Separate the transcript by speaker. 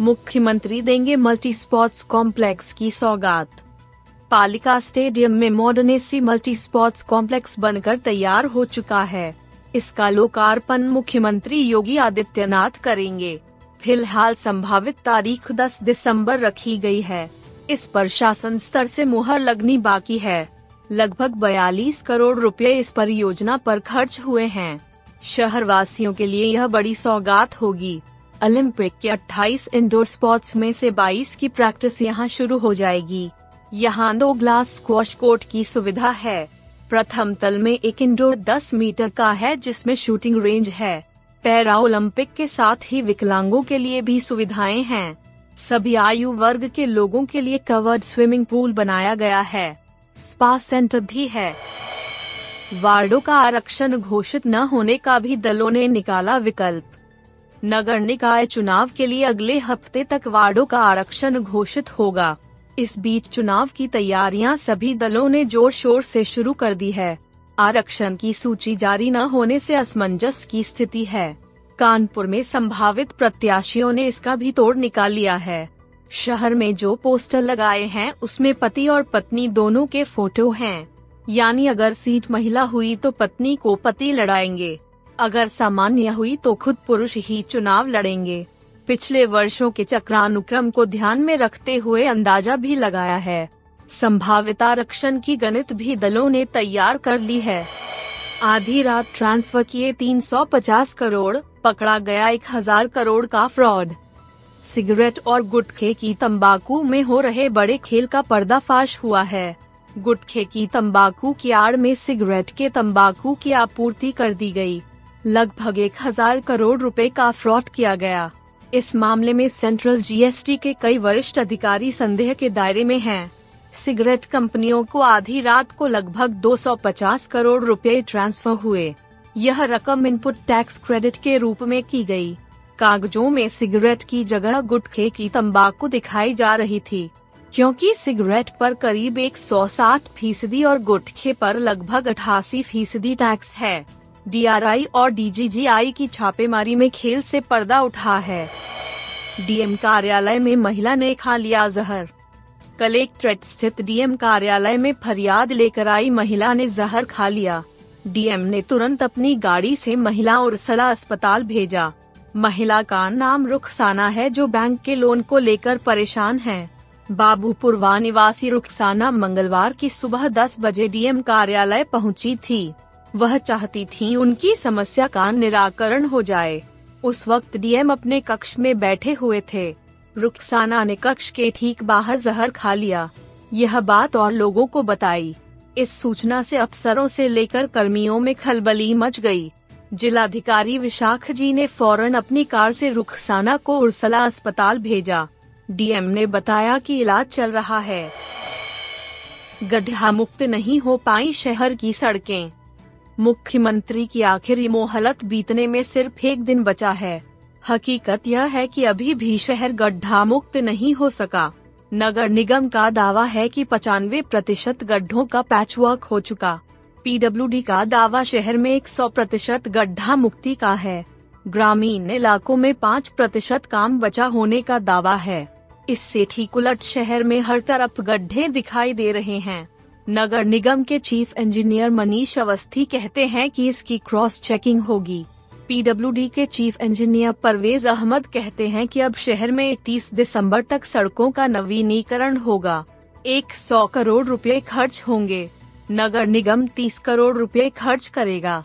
Speaker 1: मुख्यमंत्री देंगे multi sports complex की सौगात। पालिका स्टेडियम में modern AC multi sports complex बनकर तैयार हो चुका है। इसका लोकार्पण मुख्यमंत्री योगी आदित्यनाथ करेंगे। फ़िलहाल संभावित तारीख 10 दिसंबर रखी गई है। इस पर शासन स्तर से मुहर लगनी बाकी है। लगभग 42 करोड़ रुपए इस परियोजना पर खर्च हुए हैं। शहर वासियों के लिए यह बड़ी सौगात होगी। ओलंपिक के 28 इंडोर स्पोर्ट्स में से 22 की प्रैक्टिस यहाँ शुरू हो जाएगी। यहाँ दो ग्लास स्क्वाश कोर्ट की सुविधा है। प्रथम तल में एक इंडोर 10 मीटर का है जिसमें शूटिंग रेंज है। पैरा ओलंपिक के साथ ही विकलांगों के लिए भी सुविधाएँ हैं। सभी आयु वर्ग के लोगों के लिए कवर्ड स्विमिंग पूल बनाया गया है। स्पा सेंटर भी है। वार्डो का आरक्षण घोषित न होने का भी दलों ने निकाला विकल्प। नगर निकाय चुनाव के लिए अगले हफ़्ते तक वार्डो का आरक्षण घोषित होगा। इस बीच चुनाव की तैयारियाँ सभी दलों ने ज़ोर शोर से शुरू कर दी है। आरक्षण की सूची जारी न होने से असमंजस की स्थिति है। कानपुर में संभावित प्रत्याशियों ने इसका भी तोड़ निकाल लिया है। शहर में जो पोस्टर लगाए हैं, उसमें पति और पत्नी दोनों के फ़ोटो हैं। यानी अगर सीट महिला हुई तो पत्नी को पति लड़ाएँगे। अगर सामान्य हुई तो खुद पुरुष ही चुनाव लड़ेंगे। पिछले वर्षों के चक्रानुक्रम को ध्यान में रखते हुए अंदाज़ा भी लगाया है। संभावित आरक्षण की गणित भी दलों ने तैयार कर ली है। आधी रात ट्रांसफ़र किए 350 करोड़, पकड़ा गया 1000 करोड़ का फ्रॉड। सिगरेट और गुटखे की तंबाकू में हो रहे बड़े खेल का पर्दाफाश हुआ है। गुटखे की तंबाकू की आड़ में सिगरेट के तंबाकू की आपूर्ति कर दी गई। लगभग एक हज़ार करोड़ रुपए का फ्रॉड किया गया इस मामले में सेंट्रल जीएसटी के कई वरिष्ठ अधिकारी संदेह के दायरे में हैं। सिगरेट कंपनियों को आधी रात को लगभग 250 करोड़ रुपए ट्रांसफ़र हुए यह रकम इनपुट टैक्स क्रेडिट के रूप में की गई। कागजों में सिगरेट की जगह गुटखे की तंबाकू दिखाई जा रही थी, क्योंकि सिगरेट पर करीब 160 फ़ीसदी और गुटखे पर लगभग अठासी फ़ीसदी टैक्स है डीआरआई और डीजीजीआई की छापेमारी में खेल से पर्दा उठा है। डीएम कार्यालय में महिला ने खा लिया जहर। कलेक्ट्रेट स्थित डीएम कार्यालय में फरियाद लेकर आई महिला ने जहर खा लिया। डीएम ने तुरंत अपनी गाड़ी से महिला उर्सला अस्पताल भेजा। महिला का नाम रुखसाना है जो बैंक के लोन को लेकर परेशान है। बाबूपुरवा निवासी रुखसाना मंगलवार की सुबह 10 बजे डीएम कार्यालय पहुँची थी। वह चाहती थी उनकी समस्या का निराकरण हो जाए। उस वक्त डीएम अपने कक्ष में बैठे हुए थे। रुखसाना ने कक्ष के ठीक बाहर जहर खा लिया। यह बात और लोगों को बताई। इस सूचना से अफसरों से लेकर कर्मियों में खलबली मच गई। जिलाधिकारी विशाख जी ने फ़ौरन अपनी कार से रुखसाना को उर्सला अस्पताल भेजा। डीएम ने बताया कि इलाज चल रहा है। गड्ढा मुक्त नहीं हो पाई शहर की सड़कें। मुख्यमंत्री की आखिरी मोहलत बीतने में सिर्फ़ एक दिन बचा है। हकीकत यह है कि अभी भी शहर गड्ढा मुक्त नहीं हो सका। नगर निगम का दावा है कि पचानवे प्रतिशत गड्ढों का पैचवर्क हो चुका। पीडब्ल्यूडी का दावा शहर में 100 प्रतिशत गड्ढा मुक्ति का है। ग्रामीण इलाकों में पाँच प्रतिशत काम बचा होने का दावा है। इससे ठीक उलट शहर में हर तरफ़ गड्ढे दिखाई दे रहे हैं। नगर निगम के चीफ इंजीनियर मनीष अवस्थी कहते हैं कि इसकी क्रॉस चेकिंग होगी। पीडब्ल्यूडी के चीफ इंजीनियर परवेज अहमद कहते हैं कि अब शहर में 30 दिसंबर तक सड़कों का नवीनीकरण होगा। 100 करोड़ रुपए खर्च होंगे। नगर निगम 30 करोड़ रुपए खर्च करेगा।